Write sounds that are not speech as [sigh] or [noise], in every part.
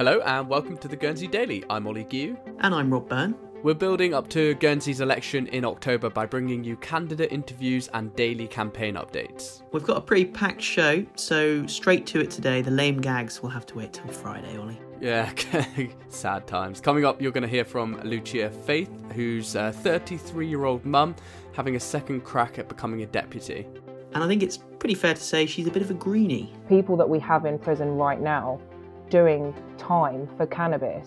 Hello and welcome to the Guernsey Daily. I'm Ollie Gew. And I'm Rob Byrne. We're building up to Guernsey's election in October by bringing you candidate interviews and daily campaign updates. We've got a pretty packed show, so straight to it today. The lame gags will have to wait till Friday, Ollie. Yeah, [laughs] sad times. Coming up, you're going to hear from Lucia Faith, who's a 33 year old mum having a second crack at becoming a deputy. And I think it's pretty fair to say she's a bit of a greenie. People that we have in prison right now doing time for cannabis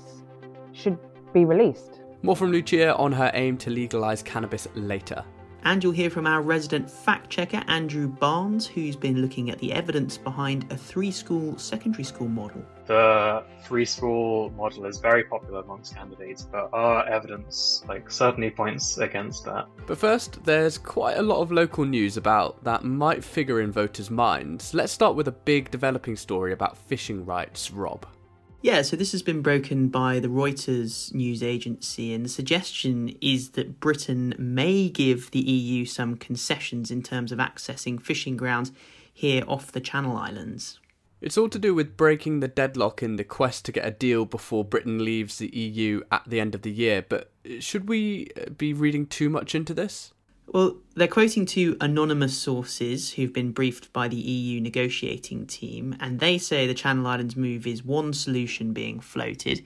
should be released. More from Lucia on her aim to legalise cannabis later. And you'll hear from our resident fact checker, Andrew Barnes, who's been looking at the evidence behind a three school secondary school model. The three school model is very popular amongst candidates, but our evidence like certainly points against that. But first, there's quite a lot of local news about that might figure in voters' minds. Let's start with a big developing story about fishing rights, Rob. Yeah, so this has been broken by the Reuters news agency, and the suggestion is that Britain may give the EU some concessions in terms of accessing fishing grounds here off the Channel Islands. It's all to do with breaking the deadlock in the quest to get a deal before Britain leaves the EU at the end of the year, but should we uh, be reading too much into this? Well, they're quoting two anonymous sources who've been briefed by the EU negotiating team, and they say the Channel Islands move is one solution being floated.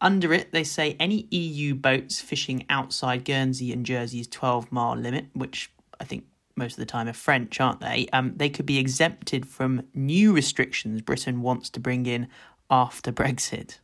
Under it, they say any EU boats fishing outside Guernsey and Jersey's 12 mile limit, which I think most of the time are French, aren't they? Um, they could be exempted from new restrictions Britain wants to bring in after Brexit.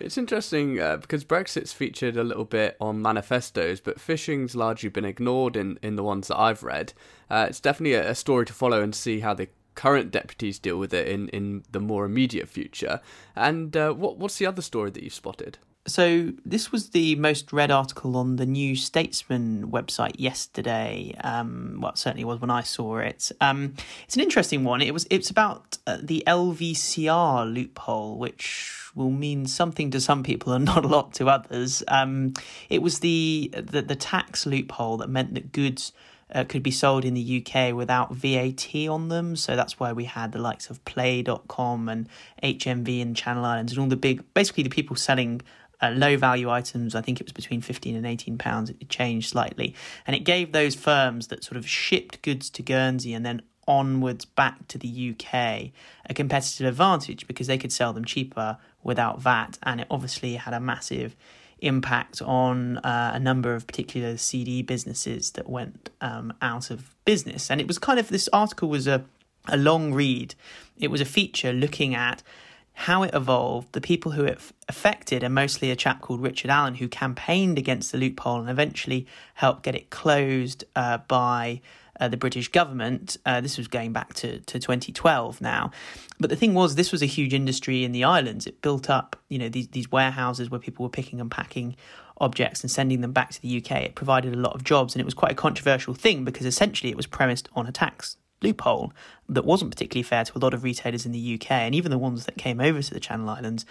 It's interesting uh, because Brexit's featured a little bit on manifestos, but fishing's largely been ignored in, in the ones that I've read. Uh, it's definitely a, a, story to follow and see how the current deputies deal with it in, in the more immediate future. And uh, what what's the other story that you've spotted? So this was the most read article on the New Statesman website yesterday. Um, well, certainly was when I saw it. Um, it's an interesting one. It was. It's about uh, the LVCR loophole, which will mean something to some people and [laughs] not a lot to others. Um, it was the, the the tax loophole that meant that goods. Uh, could be sold in the UK without VAT on them. So that's why we had the likes of Play.com and HMV and Channel Islands and all the big, basically the people selling uh, low value items. I think it was between 15 and 18 pounds. It changed slightly. And it gave those firms that sort of shipped goods to Guernsey and then onwards back to the UK a competitive advantage because they could sell them cheaper without VAT. And it obviously had a massive impact on uh, a number of particular CD businesses that went um, out of business. And it was kind of this article was a, a long read, it was a feature looking at how it evolved, the people who it affected, and mostly a chap called Richard Allen who campaigned against the loophole and eventually helped get it closed uh, by uh, the British government. Uh, this was going back to, to 2012 now. But the thing was, this was a huge industry in the islands. It built up, you know, these, these warehouses where people were picking and packing objects and sending them back to the UK. It provided a lot of jobs, and it was quite a controversial thing because essentially it was premised on a tax loophole that wasn't particularly fair to a lot of retailers in the UK, and even the ones that came over to the Channel Islands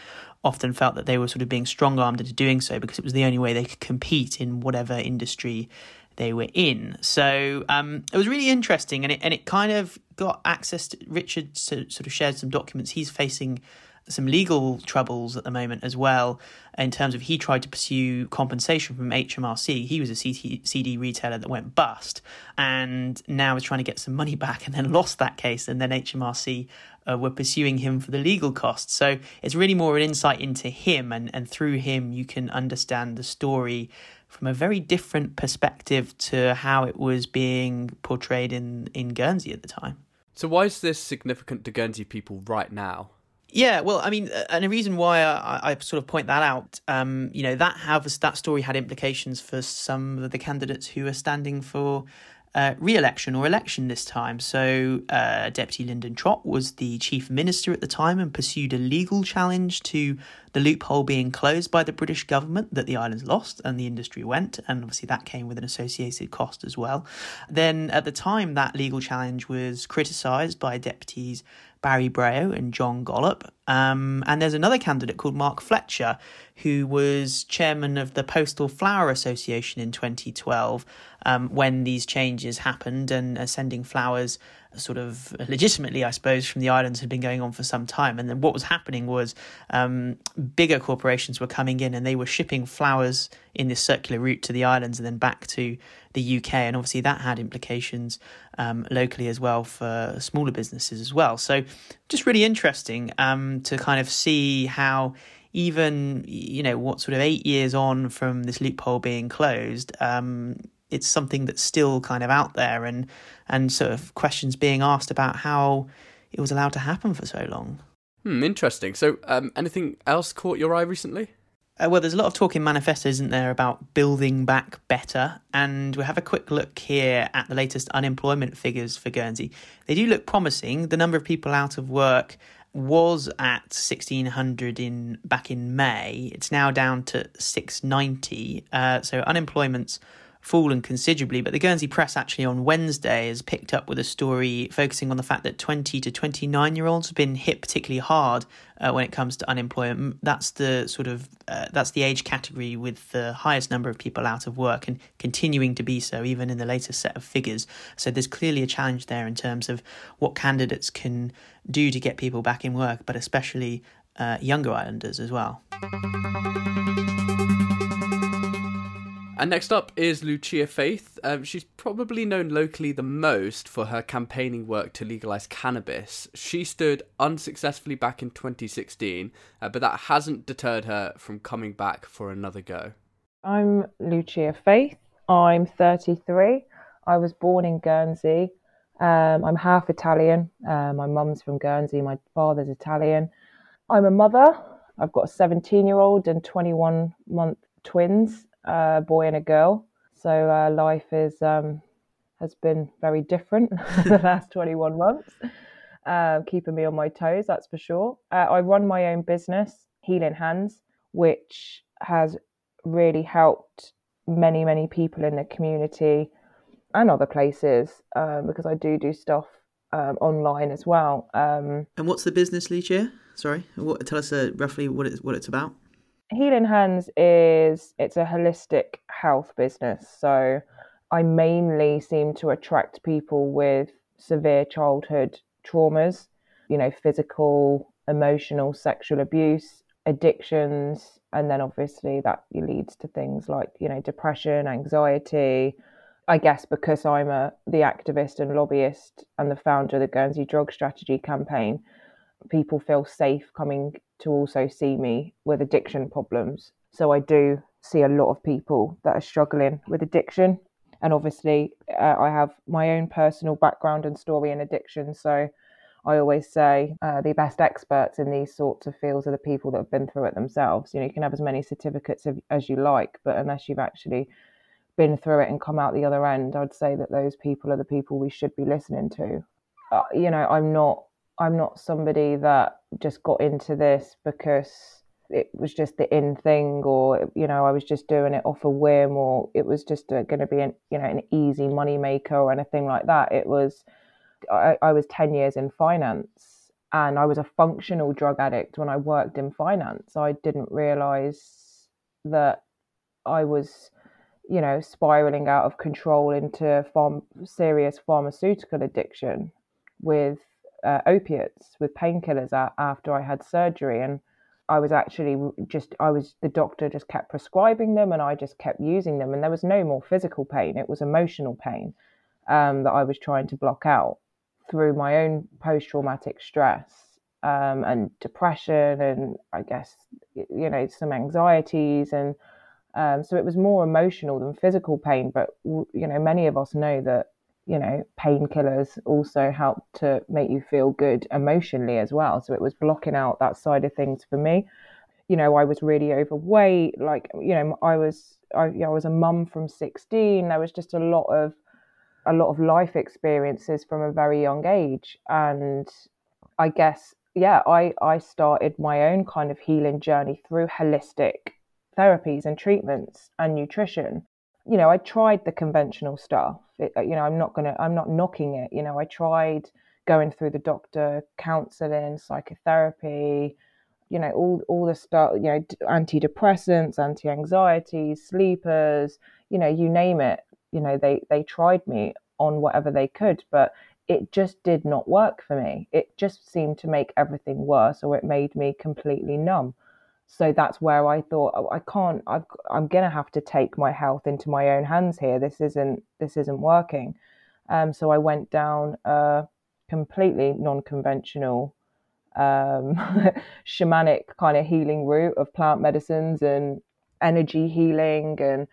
often felt that they were sort of being strong armed into doing so because it was the only way they could compete in whatever industry they were in. So um, it was really interesting, and it and it kind of got access to Richard sort of shared some documents. He's facing some legal troubles at the moment as well in terms of he tried to pursue compensation from HMRC. He was a CD retailer that went bust and now is trying to get some money back and then [laughs] lost that case. And then HMRC uh, were pursuing him for the legal costs. So it's really more an insight into him, and, and through him, you can understand the story from a very different perspective to how it was being portrayed in, in Guernsey at the time. So, why is this significant to Guernsey people right now? Yeah, well, I mean, uh, and a reason why I, I sort of point that out, um, you know, that has that story had implications for some of the candidates who are standing for uh, re-election or election this time. So uh, Deputy Lyndon Trott was the chief minister at the time and pursued a legal challenge to the loophole being closed by the British government that the islands lost and the industry went, and obviously that came with an associated cost as well. Then at the time, that legal challenge was criticised by deputies Barry Brehaut and John Gollop. Um, and there's another candidate called Mark Fletcher, who was chairman of the Postal Flower Association in 2012 um, when these changes happened and uh, sending flowers sort of legitimately, I suppose, from the islands had been going on for some time. And then what was happening was um, bigger corporations were coming in and they were shipping flowers in this circular route to the islands and then back to the UK. And obviously, that had implications um, locally as well for smaller businesses as well. So, just really interesting um, to kind of see how even you know what sort of eight years on from this loophole being closed um, it's something that's still kind of out there and and sort of questions being asked about how it was allowed to happen for so long. Hmm, interesting. So, um, anything else caught your eye recently? Uh, well, there's a lot of talk in manifesto, isn't there, about building back better? And we'll have a quick look here at the latest unemployment figures for Guernsey. They do look promising. The number of people out of work was at 1600 in back in May. It's now down to 690. Uh, so unemployment's fallen considerably. But the Guernsey Press actually on Wednesday has picked up with a story focusing on the fact that 20 to 29 year olds have been hit particularly hard uh, when it comes to unemployment. That's the sort of uh, that's the age category with the highest number of people out of work and continuing to be so even in the latest set of figures. So there's clearly a challenge there in terms of what candidates can do to get people back in work, but especially uh, younger islanders as well. And next up is Lucia Faith. Um, she's probably known locally the most for her campaigning work to legalise cannabis. She stood unsuccessfully back in 2016, uh, but that hasn't deterred her from coming back for another go. I'm Lucia Faith. I'm 33. I was born in Guernsey. Um, I'm half Italian. Uh, my mum's from Guernsey. My father's Italian. I'm a mother. I've got a 17 year old and 21 month twins a boy and a girl. So uh, life is um, has been very different [laughs] the last 21 months, uh, keeping me on my toes, that's for sure. Uh, I run my own business, Healing Hands, which has really helped many, many people in the community and other places um, because I do do stuff um, online as well. Um, and what's the business, Lucia? Sorry, what, tell us uh, roughly what it's what it's about. Healing Hands is it's a holistic health business. So I mainly seem to attract people with severe childhood traumas, you know, physical, emotional, sexual abuse, addictions, and then obviously that leads to things like, you know, depression, anxiety. I guess because I'm a the activist and lobbyist and the founder of the Guernsey Drug Strategy campaign, people feel safe coming to also see me with addiction problems. So I do see a lot of people that are struggling with addiction. And obviously, uh, I have my own personal background and story in addiction. So I always say uh, the best experts in these sorts of fields are the people that have been through it themselves. You know, you can have as many certificates as you like, but unless you've actually been through it and come out the other end, I'd say that those people are the people we should be listening to. Uh, you know, I'm not I'm not somebody that just got into this because it was just the in thing or you know I was just doing it off a whim or it was just uh, going to be an you know an easy money maker or anything like that. It was I, I was 10 years in finance and I was a functional drug addict when I worked in finance. I didn't realize that I was you know spiraling out of control into farm, serious pharmaceutical addiction with uh, opiates with painkillers after I had surgery, and I was actually just I was the doctor just kept prescribing them, and I just kept using them, and there was no more physical pain; it was emotional pain um, that I was trying to block out through my own post traumatic stress um, and depression, and I guess you know some anxieties and. Um, so it was more emotional than physical pain, but you know many of us know that you know, painkillers also help to make you feel good emotionally as well. So it was blocking out that side of things for me. You know, I was really overweight. Like, you know, I was I, you know, I was a mum from 16. There was just a lot of a lot of life experiences from a very young age, and I guess yeah, I I started my own kind of healing journey through holistic therapies and treatments and nutrition you know, I tried the conventional stuff. It, uh, you know, I'm not gonna, I'm not knocking it. You know, I tried going through the doctor, counselling, psychotherapy, you know, all all the stuff. You know, antidepressants, anti-anxiety, sleepers. You know, you name it. You know, they they tried me on whatever they could, but it just did not work for me. It just seemed to make everything worse, or it made me completely numb. So that's where I thought oh, I can't. i am to have to take my health into my own hands here. This isn't this isn't working. Um, so I went down a completely non-conventional um, [laughs] shamanic kind of healing route of plant medicines and energy healing and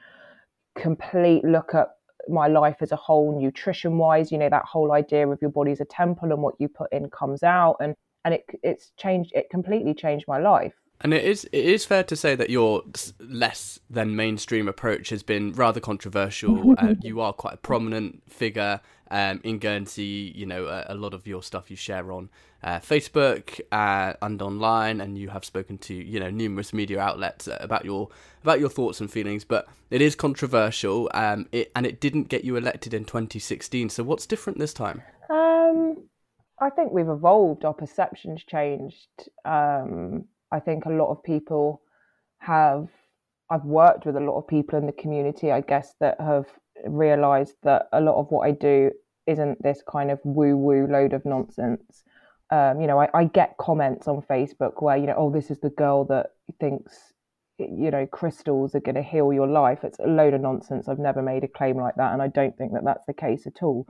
complete look at my life as a whole nutrition wise you know that whole idea of your body's a temple and what you put in comes out and and it it's changed it completely changed my life and it is it is fair to say that your less than mainstream approach has been rather controversial. [laughs] uh, you are quite a prominent figure um, in Guernsey. You know, a, a, lot of your stuff you share on uh, Facebook uh, and online, and you have spoken to you know numerous media outlets about your about your thoughts and feelings. But it is controversial, um, it, and it didn't get you elected in 2016. So what's different this time? Um, I think we've evolved. Our perceptions changed. Um, I think a lot of people have, I've worked with a lot of people in the community, I guess, that have realized that a lot of what I do isn't this kind of woo woo load of nonsense. Um, you know, I, I get comments on Facebook where, you know, oh, this is the girl that thinks, you know, crystals are going to heal your life. It's a load of nonsense. I've never made a claim like that. And I don't think that that's the case at all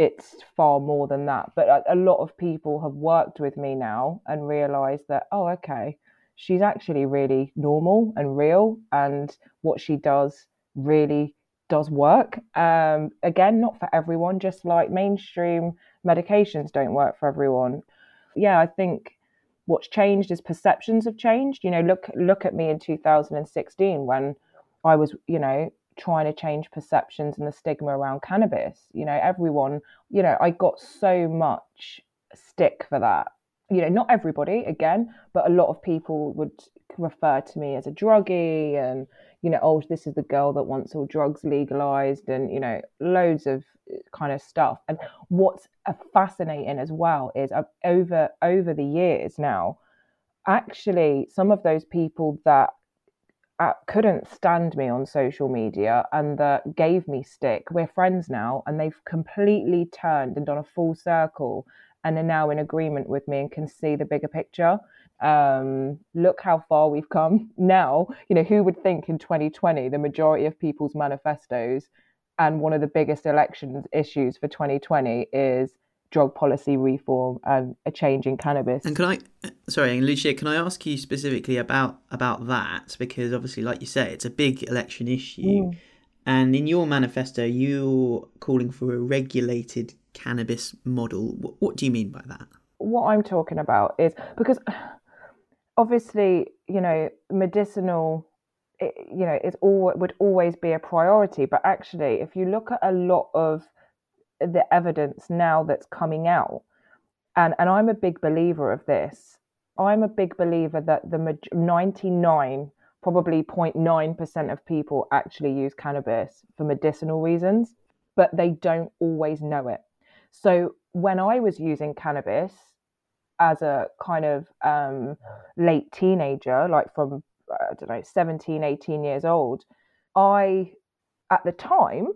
it's far more than that. But a, a lot of people have worked with me now and realized that, oh, okay, she's actually really normal and real, and what she does really does work. Um, again, not for everyone, just like mainstream medications don't work for everyone. Yeah, I think what's changed is perceptions have changed. You know, look look at me in 2016 when I was, you know, trying to change perceptions and the stigma around cannabis. You know, everyone, you know, I got so much stick for that. You know, not everybody, again, but a lot of people would refer to me as a druggie and, you know, oh, this is the girl that wants all drugs legalized and, you know, loads of kind of stuff. And what's fascinating as well is uh, over over the years now, actually some of those people that couldn't stand me on social media and that gave me stick. We're friends now, and they've completely turned and done a full circle and are now in agreement with me and can see the bigger picture. Um, look how far we've come [laughs] now. You know, who would think in 2020 the majority of people's manifestos and one of the biggest election issues for 2020 is drug policy reform and a change in cannabis. And can I, sorry, Lucia, can I ask you specifically about about that because obviously, like you say, it's a big election issue, mm. and in your manifesto, you're calling for a regulated cannabis model. What, what do you mean by that? What I'm talking about is because obviously, you know, medicinal. It, you know, it's all would always be a priority, but actually, if you look at a lot of the evidence now that's coming out. And and I'm a big believer of this. I'm a big believer that the 99 probably 0.9% of people actually use cannabis for medicinal reasons but they don't always know it. So when I was using cannabis as a kind of um, late teenager like from I don't know 17 18 years old I at the time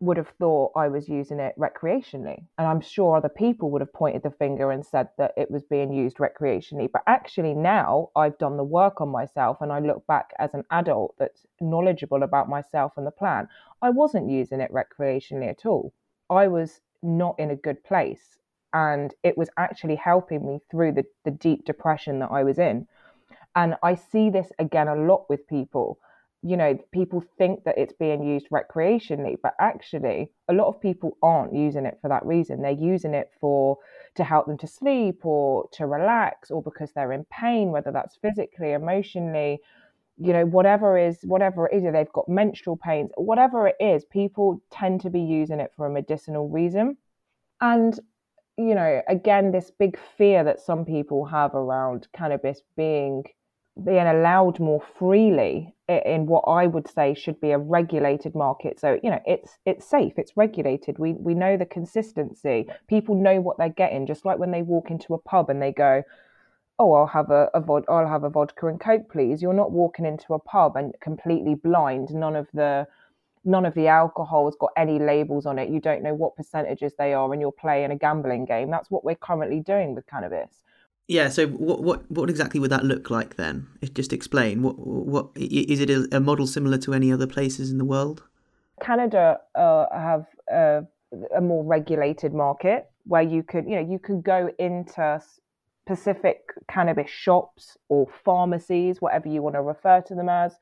would have thought I was using it recreationally. And I'm sure other people would have pointed the finger and said that it was being used recreationally. But actually, now I've done the work on myself and I look back as an adult that's knowledgeable about myself and the plan. I wasn't using it recreationally at all. I was not in a good place. And it was actually helping me through the, the deep depression that I was in. And I see this again a lot with people you know, people think that it's being used recreationally, but actually, a lot of people aren't using it for that reason. They're using it for to help them to sleep or to relax or because they're in pain, whether that's physically, emotionally, you know, whatever is whatever it is, they've got menstrual pains, whatever it is, people tend to be using it for a medicinal reason. And you know, again, this big fear that some people have around cannabis being being allowed more freely in what I would say should be a regulated market. So you know, it's it's safe, it's regulated. We we know the consistency. People know what they're getting. Just like when they walk into a pub and they go, "Oh, I'll have a, a vod- I'll have a vodka and coke, please." You're not walking into a pub and completely blind. None of the none of the alcohol has got any labels on it. You don't know what percentages they are, and you're playing a gambling game. That's what we're currently doing with cannabis. Yeah. So what what what exactly would that look like then? Just explain. What what is it a, model similar to any other places in the world? Canada uh, have a, a more regulated market where you could you know you could go into specific cannabis shops or pharmacies, whatever you want to refer to them as,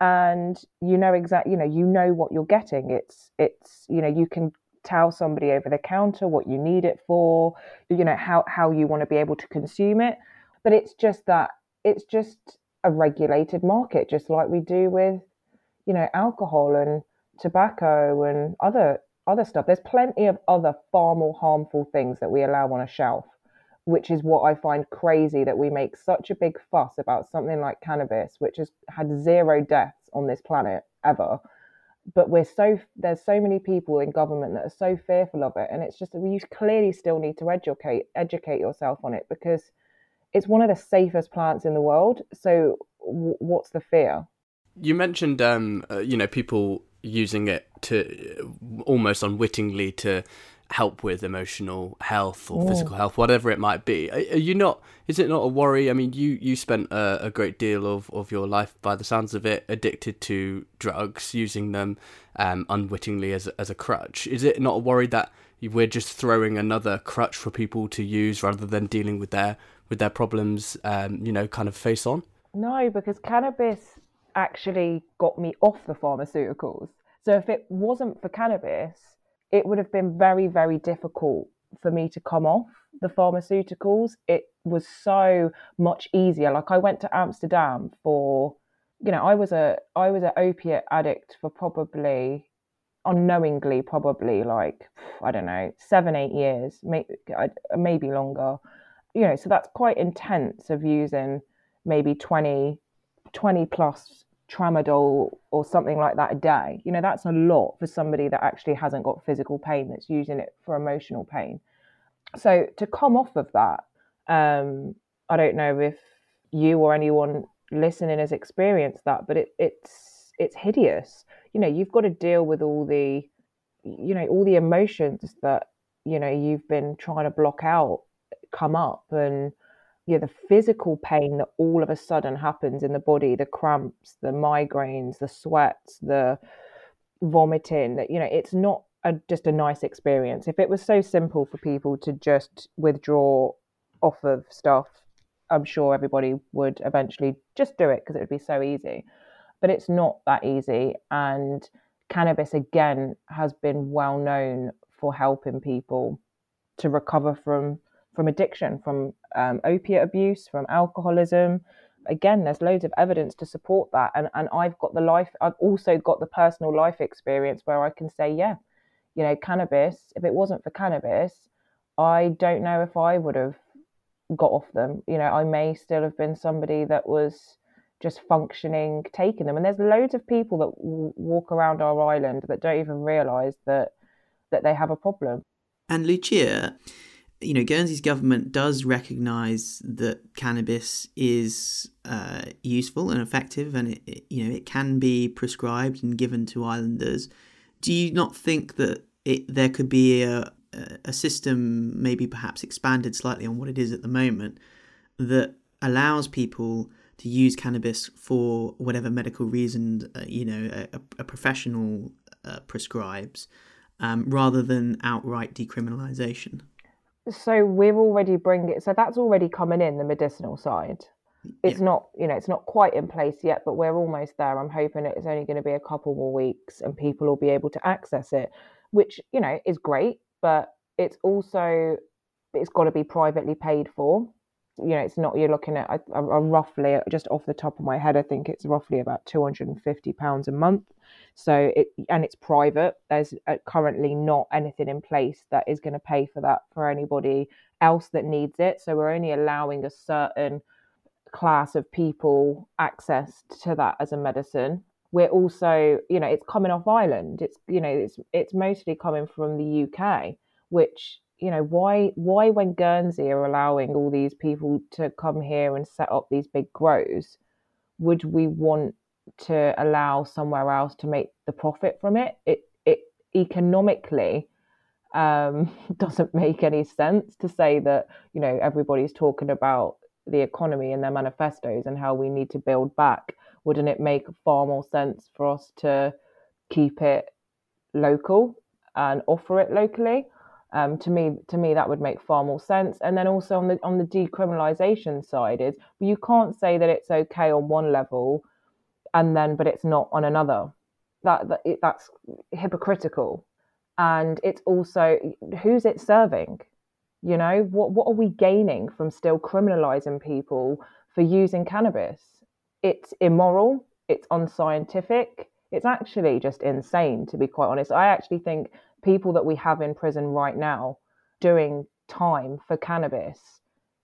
and you know exactly you know you know what you're getting it's it's you know you can tell somebody over the counter what you need it for you know how how you want to be able to consume it but it's just that it's just a regulated market just like we do with you know alcohol and tobacco and other other stuff there's plenty of other far more harmful things that we allow on a shelf which is what I find crazy that we make such a big fuss about something like cannabis, which has had zero deaths on this planet ever. But we're so there's so many people in government that are so fearful of it, and it's just you clearly still need to educate educate yourself on it because it's one of the safest plants in the world. So w- what's the fear? You mentioned, um, uh, you know, people using it to almost unwittingly to help with emotional health or physical health, whatever it might be. Are, are, you not? Is it not a worry? I mean, you you spent a, a, great deal of, of your life, by the sounds of it, addicted to drugs, using them um, unwittingly as as a crutch. Is it not a worry that we're just throwing another crutch for people to use rather than dealing with their with their problems? Um, you know, kind of face on. No, because cannabis actually got me off the pharmaceuticals. So if it wasn't for cannabis, it would have been very, very difficult for me to come off the pharmaceuticals. It was so much easier. Like I went to Amsterdam for, you know, I was a I was an opiate addict for probably unknowingly probably like I don't know seven eight years, maybe maybe longer. You know, so that's quite intense of using maybe 20, 20 plus tramadol or something like that a day. You know, that's a lot for somebody that actually hasn't got physical pain, that's using it for emotional pain. So to come off of that, um, I don't know if you or anyone listening has experienced that, but it, it's it's hideous. You know, you've got to deal with all the, you know, all the emotions that you know you've been trying to block out come up and yeah, the physical pain that all of a sudden happens in the body, the cramps, the migraines, the sweats, the vomiting, that you know, it's not a, just a nice experience. If it was so simple for people to just withdraw off of stuff, I'm sure everybody would eventually just do it because it would be so easy. But it's not that easy. And cannabis, again, has been well known for helping people to recover from from addiction, from um, opiate abuse, from alcoholism. Again, there's loads of evidence to support that. And, and I've got the life, I've also got the personal life experience where I can say, yeah, you know, cannabis, if it wasn't for cannabis, I don't know if I would have got off them. You know, I may still have been somebody that was just functioning taking them. And there's loads of people that w- walk around our island that don't even realize that that they have a problem. And Lucia, you know, Guernsey's government does recognise that cannabis is uh, useful and effective, and it, it, you know it can be prescribed and given to islanders. Do you not think that it there could be a a system, maybe perhaps expanded slightly on what it is at the moment, that allows people to use cannabis for whatever medical reason, uh, you know, a, a professional uh, prescribes, um, rather than outright decriminalisation? So we're already bringing it, so that's already coming in the medicinal side. It's yeah. not you know it's not quite in place yet but we're almost there. I'm hoping it's only going to be a couple more weeks and people will be able to access it which you know is great but it's also it's got to be privately paid for you know, it's not, you're looking at a roughly, just off the top of my head, I think it's roughly about £250 a month. So it, and it's private. There's uh, currently not anything in place that is going to pay for that for anybody else that needs it. So we're only allowing a certain class of people access to that as a medicine we're also you know it's coming off island it's you know it's it's mostly coming from the uk which you know why why when Guernsey are allowing all these people to come here and set up these big grows would we want to allow somewhere else to make the profit from it. It it economically um, [laughs] doesn't make any sense to say that you know everybody's talking about the economy in their manifestos and how we need to build back. Wouldn't it make far more sense for us to keep it local and offer it locally? Um, to me, to me, that would make far more sense. And then also on the on the decriminalisation side is you can't say that it's okay on one level, and then but it's not on another. That, that it, that's hypocritical, and it's also who's it serving? You know what what are we gaining from still criminalising people for using cannabis? It's immoral. It's unscientific. It's actually just insane, to be quite honest. I actually think people that we have in prison right now doing time for cannabis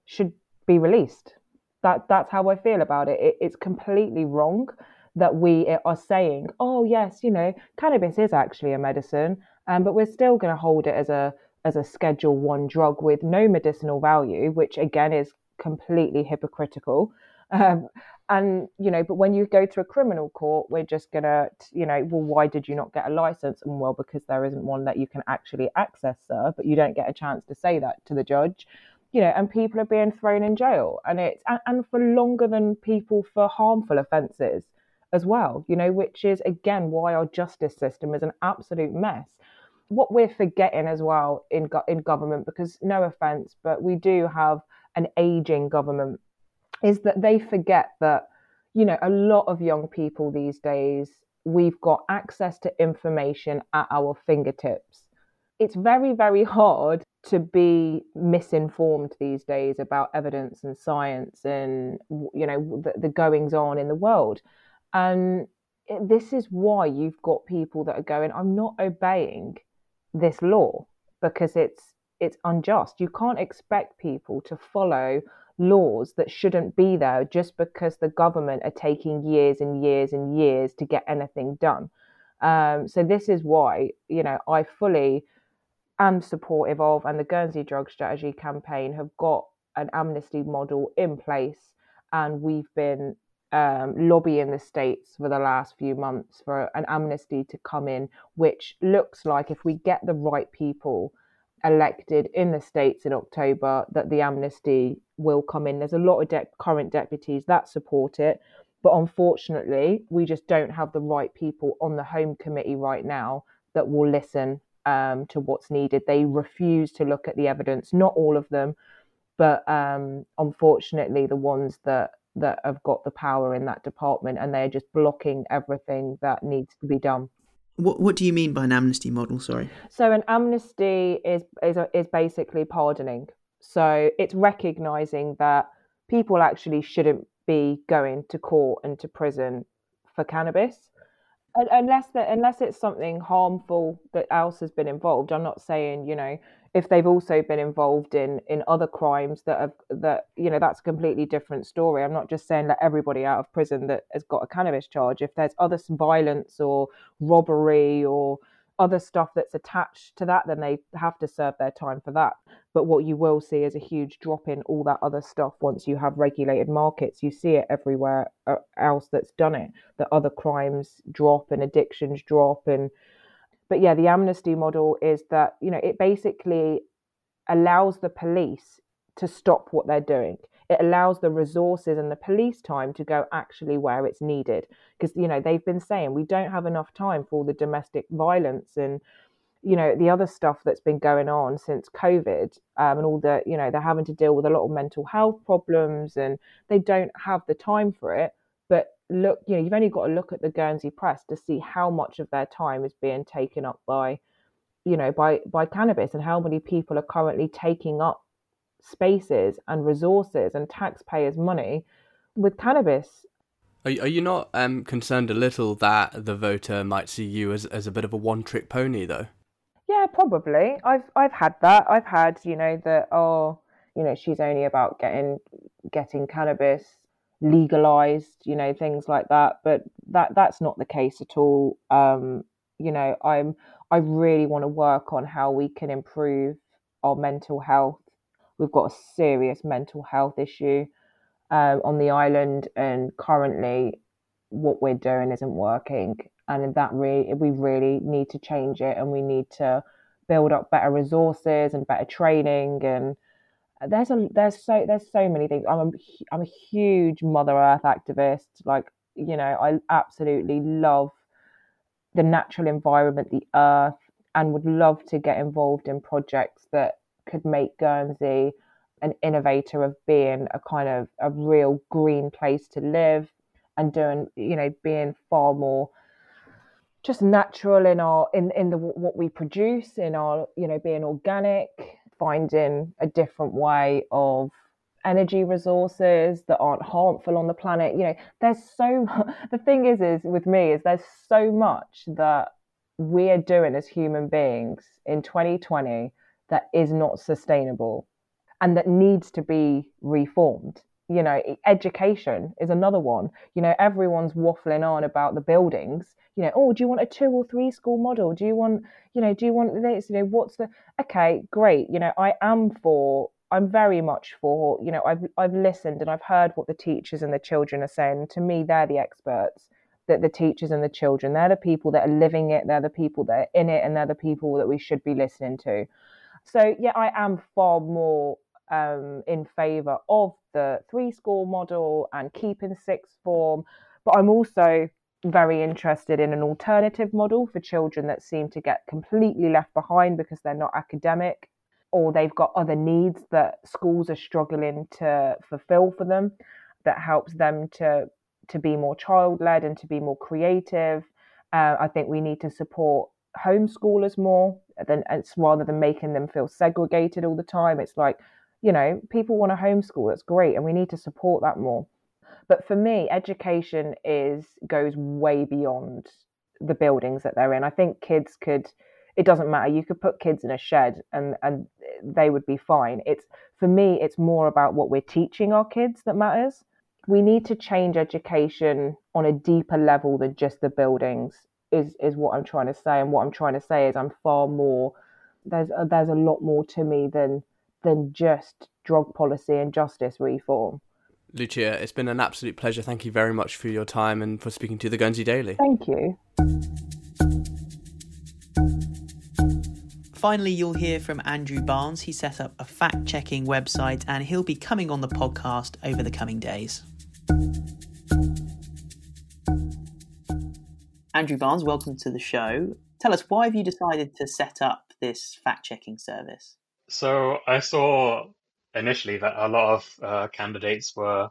should be released. That that's how I feel about it. it. It's completely wrong that we are saying, oh yes, you know, cannabis is actually a medicine, um, but we're still going to hold it as a as a Schedule One drug with no medicinal value, which again is completely hypocritical. Um, and you know but when you go to a criminal court we're just gonna you know well why did you not get a license? And well because there isn't one that you can actually access sir but you don't get a chance to say that to the judge. You know and people are being thrown in jail. And it's and, and for longer than people for harmful offences as well you know which is again why our justice system is an absolute mess. What we're forgetting as well in in government because no offense but we do have an aging government is that they forget that, you know, a lot of young people these days, we've got access to information at our fingertips. It's very, very hard to be misinformed these days about evidence and science and, you know, the, the goings on in the world. And this is why you've got people that are going, I'm not obeying this law because it's it's unjust. You can't expect people to follow laws that shouldn't be there just because the government are taking years and years and years to get anything done. Um, so this is why you know I fully am supportive of, and the Guernsey Drug Strategy campaign have got an amnesty model in place, and we've been um, lobbying the states for the last few months for an amnesty to come in, which looks like if we get the right people elected in the states in October that the amnesty will come in. There's a lot of de- current deputies that support it, but unfortunately, we just don't have the right people on the Home Committee right now that will listen um, to what's needed. They refuse to look at the evidence. Not all of them, but um, unfortunately, the ones that that have got the power in that department, and they're just blocking everything that needs to be done. What What do you mean by an amnesty model? Sorry. So an amnesty is is is basically pardoning. So it's recognizing that people actually shouldn't be going to court and to prison for cannabis, unless that unless it's something harmful that else has been involved. I'm not saying you know if they've also been involved in in other crimes that have that you know that's a completely different story. I'm not just saying let everybody out of prison that has got a cannabis charge. If there's other violence or robbery or other stuff that's attached to that then they have to serve their time for that. But what you will see is a huge drop in all that other stuff once you have regulated markets. You see it everywhere uh, else that's done it. That other crimes drop and addictions drop and but yeah, the amnesty model is that, you know, it basically allows the police to stop what they're doing. It allows the resources and the police time to go actually where it's needed. Because, you know, they've been saying we don't have enough time for all the domestic violence and, you know, the other stuff that's been going on since COVID um, and all the, you know, they're having to deal with a lot of mental health problems and they don't have the time for it. Look, you know, you've only got to look at the Guernsey press to see how much of their time is being taken up by, you know, by by cannabis and how many people are currently taking up spaces and resources and taxpayers' money with cannabis. Are, are you not um, concerned a little that the voter might see you as, as a bit of a one trick pony, though? Yeah, probably. I've I've had that. I've had you know that oh you know she's only about getting getting cannabis legalized, you know, things like that. But that that's not the case at all. Um, you know, I'm I really want to work on how we can improve our mental health. We've got a serious mental health issue um, on the island, and currently, what we're doing isn't working, and that really we really need to change it, and we need to build up better resources and better training and there's a there's so there's so many things. I'm a, I'm a huge Mother Earth activist. Like you know, I absolutely love the natural environment, the earth, and would love to get involved in projects that could make Guernsey an innovator of being a kind of a real green place to live and doing you know being far more just natural in our in in the what we produce in our you know being organic finding a different way of energy resources that aren't harmful on the planet. You know there's so [laughs] the thing is is with me is there's so much that we're doing as human beings in 2020 that is not sustainable and that needs to be reformed you know education is another one. You know everyone's waffling on about the buildings you know oh do you want a two or three school model? Do you want you know do you want this? You know what's the okay great you know i am for i'm very much for you know i've i've listened and i've heard what the teachers and the children are saying. To me they're the experts. That the teachers and the children they're the people that are living it they're the people that are in it and they're the people that we should be listening to. So yeah i am far more um, in favour of the three school model and keeping sixth form. But i'm also very interested in an alternative model for children that seem to get completely left behind because they're not academic or they've got other needs that schools are struggling to fulfill for them that helps them to to be more child led and to be more creative. Uh, i think we need to support homeschoolers more than it's rather than making them feel segregated all the time. It's like you know people want to homeschool that's great and we need to support that more but for me, education is goes way beyond the buildings that they're in. I think kids could it doesn't matter. You could put kids in a shed and and they would be fine. It's for me it's more about what we're teaching our kids that matters. We need to change education on a deeper level than just the buildings is is what I'm trying to say and what I'm trying to say is I'm far more there's a, there's a lot more to me than than just drug policy and justice reform. Lucia, it's been an absolute pleasure. Thank you very much for your time and for speaking to the Guernsey Daily. Thank you. Finally, you'll hear from Andrew Barnes. He set up a fact checking website and he'll be coming on the podcast over the coming days. Andrew Barnes, welcome to the show. Tell us, why have you decided to set up this fact checking service? So I saw initially that a lot of uh, candidates were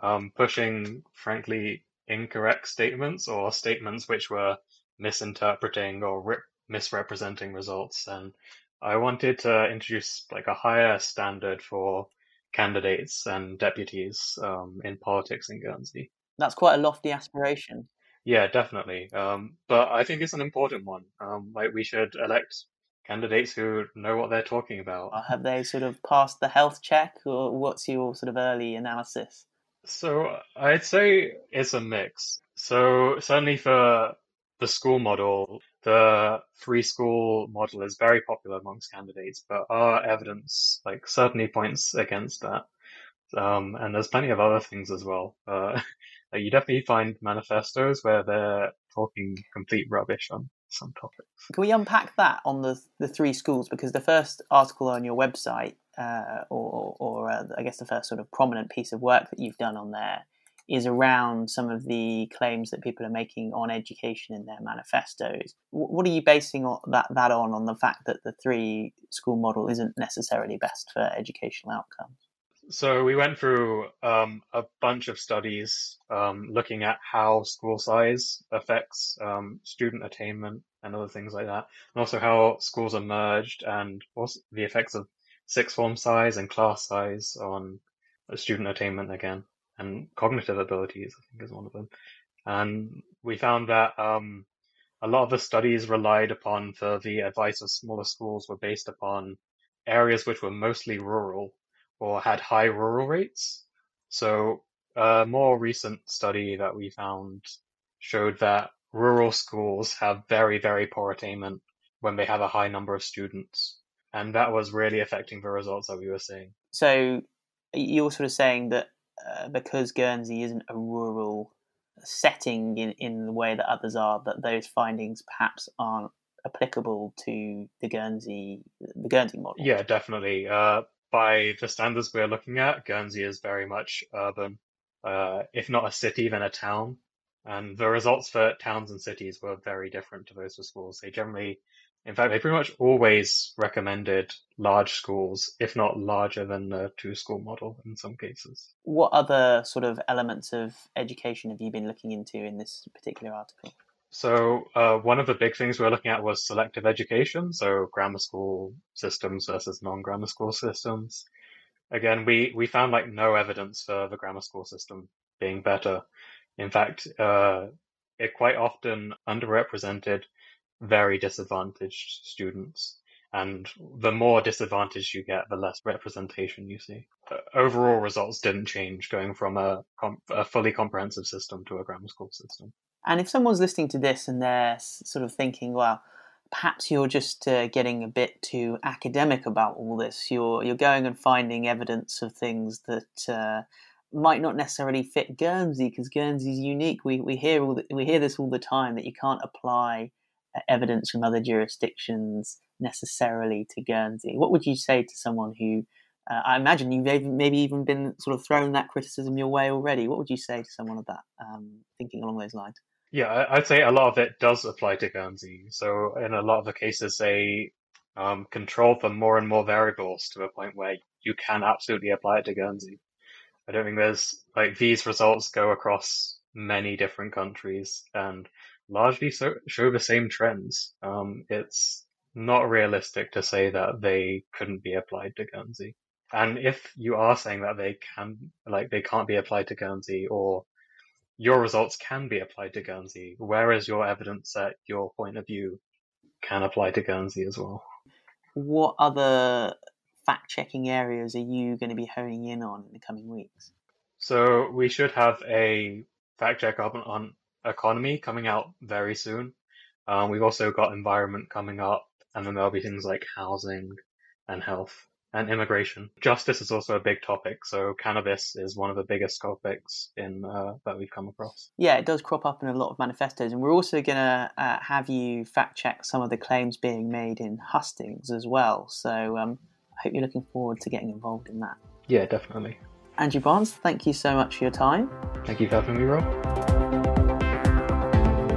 um, pushing, frankly, incorrect statements or statements which were misinterpreting or re- misrepresenting results. And I wanted to introduce like a higher standard for candidates and deputies um, in politics in Guernsey. That's quite a lofty aspiration. Yeah, definitely. Um, but I think it's an important one. Um, like we should elect candidates who know what they're talking about. Have they sort of passed the health check, or what's your sort of early analysis? So I'd say it's a mix. So certainly for the school model, the three school model is very popular amongst candidates, but our evidence like certainly points against that. Um, and there's plenty of other things as well. Uh, [laughs] you definitely find manifestos where they're talking complete rubbish on some topics. Can we unpack that on the the three schools? Because the first article on your website, uh, or or uh, I guess the first sort of prominent piece of work that you've done on there, is around some of the claims that people are making on education in their manifestos. What are you basing that that on? On the fact that the three school model isn't necessarily best for educational outcomes. So we went through um, a bunch of studies um, looking at how school size affects um, student attainment and other things like that, and also how schools are merged and also the effects of sixth form size and class size on student attainment again, and cognitive abilities, I think is one of them. And we found that um, a lot of the studies relied upon for the advice of smaller schools were based upon areas which were mostly rural or had high rural rates. So a more recent study that we found showed that rural schools have very, very poor attainment when they have a high number of students. And that was really affecting the results that we were seeing. So you're sort of saying that uh, because Guernsey isn't a rural setting in, in the way that others are, that those findings perhaps aren't applicable to the Guernsey the Guernsey model. Yeah, definitely. Uh, by the standards we're looking at, Guernsey is very much urban. Uh, if not a city, then a town. And the results for towns and cities were very different to those for schools. They generally, in fact, they pretty much always recommended large schools, if not larger than the two school model in some cases. What other sort of elements of education have you been looking into in this particular article? So uh, one of the big things we were looking at was selective education, so grammar school systems versus non-grammar school systems. Again, we, we found like no evidence for the grammar school system being better. In fact, uh, it quite often underrepresented very disadvantaged students. And the more disadvantaged you get, the less representation you see. Overall results didn't change going from a, a fully comprehensive system to a grammar school system. And if someone's listening to this and they're sort of thinking, well, perhaps you're just uh, getting a bit too academic about all this. You're you're going and finding evidence of things that uh, might not necessarily fit Guernsey because Guernsey's unique. We we hear all the, we hear this all the time that you can't apply uh, evidence from other jurisdictions necessarily to Guernsey. What would you say to someone who uh, I imagine you've maybe even been sort of thrown that criticism your way already. What would you say to someone of that, um, thinking along those lines? Yeah, I'd say a lot of it does apply to Guernsey. So in a lot of the cases, they um, control for more and more variables to a point where you can absolutely apply it to Guernsey. I don't think there's like these results go across many different countries and largely so, show the same trends. Um, it's not realistic to say that they couldn't be applied to Guernsey. And if you are saying that they can, like, they can't be applied to Guernsey or your results can be applied to Guernsey. Where is your evidence that your point of view can apply to Guernsey as well? What other fact checking areas are you going to be honing in on in the coming weeks? So we should have a fact check on, on economy coming out very soon. Um, we've also got environment coming up, and then there'll be things like housing and health and immigration. Justice is also a big topic, so cannabis is one of the biggest topics in uh, that we've come across. Yeah, it does crop up in a lot of manifestos, and we're also going to uh, have you fact check some of the claims being made in hustings as well. So um, I hope you're looking forward to getting involved in that. Yeah, definitely. Andrew Barnes, thank you so much for your time. Thank you for having me, Rob.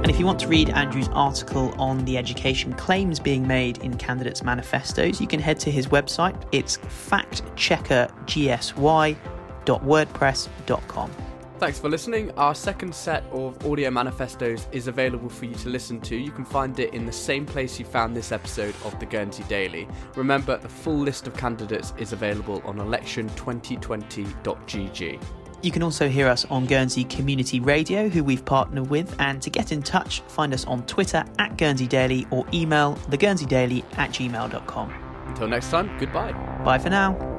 And if you want to read Andrew's article on the education claims being made in candidates' manifestos, you can head to his website. It's factcheckergsy.wordpress.com. Thanks for listening. Our second set of audio manifestos is available for you to listen to. You can find it in the same place you found this episode of the Guernsey Daily. Remember, the full list of candidates is available on election2020.gg. You can also hear us on Guernsey Community Radio, who we've partnered with. And to get in touch, find us on Twitter at Guernsey Daily or email theguernseydaily at gmail.com. Until next time, goodbye. Bye for now.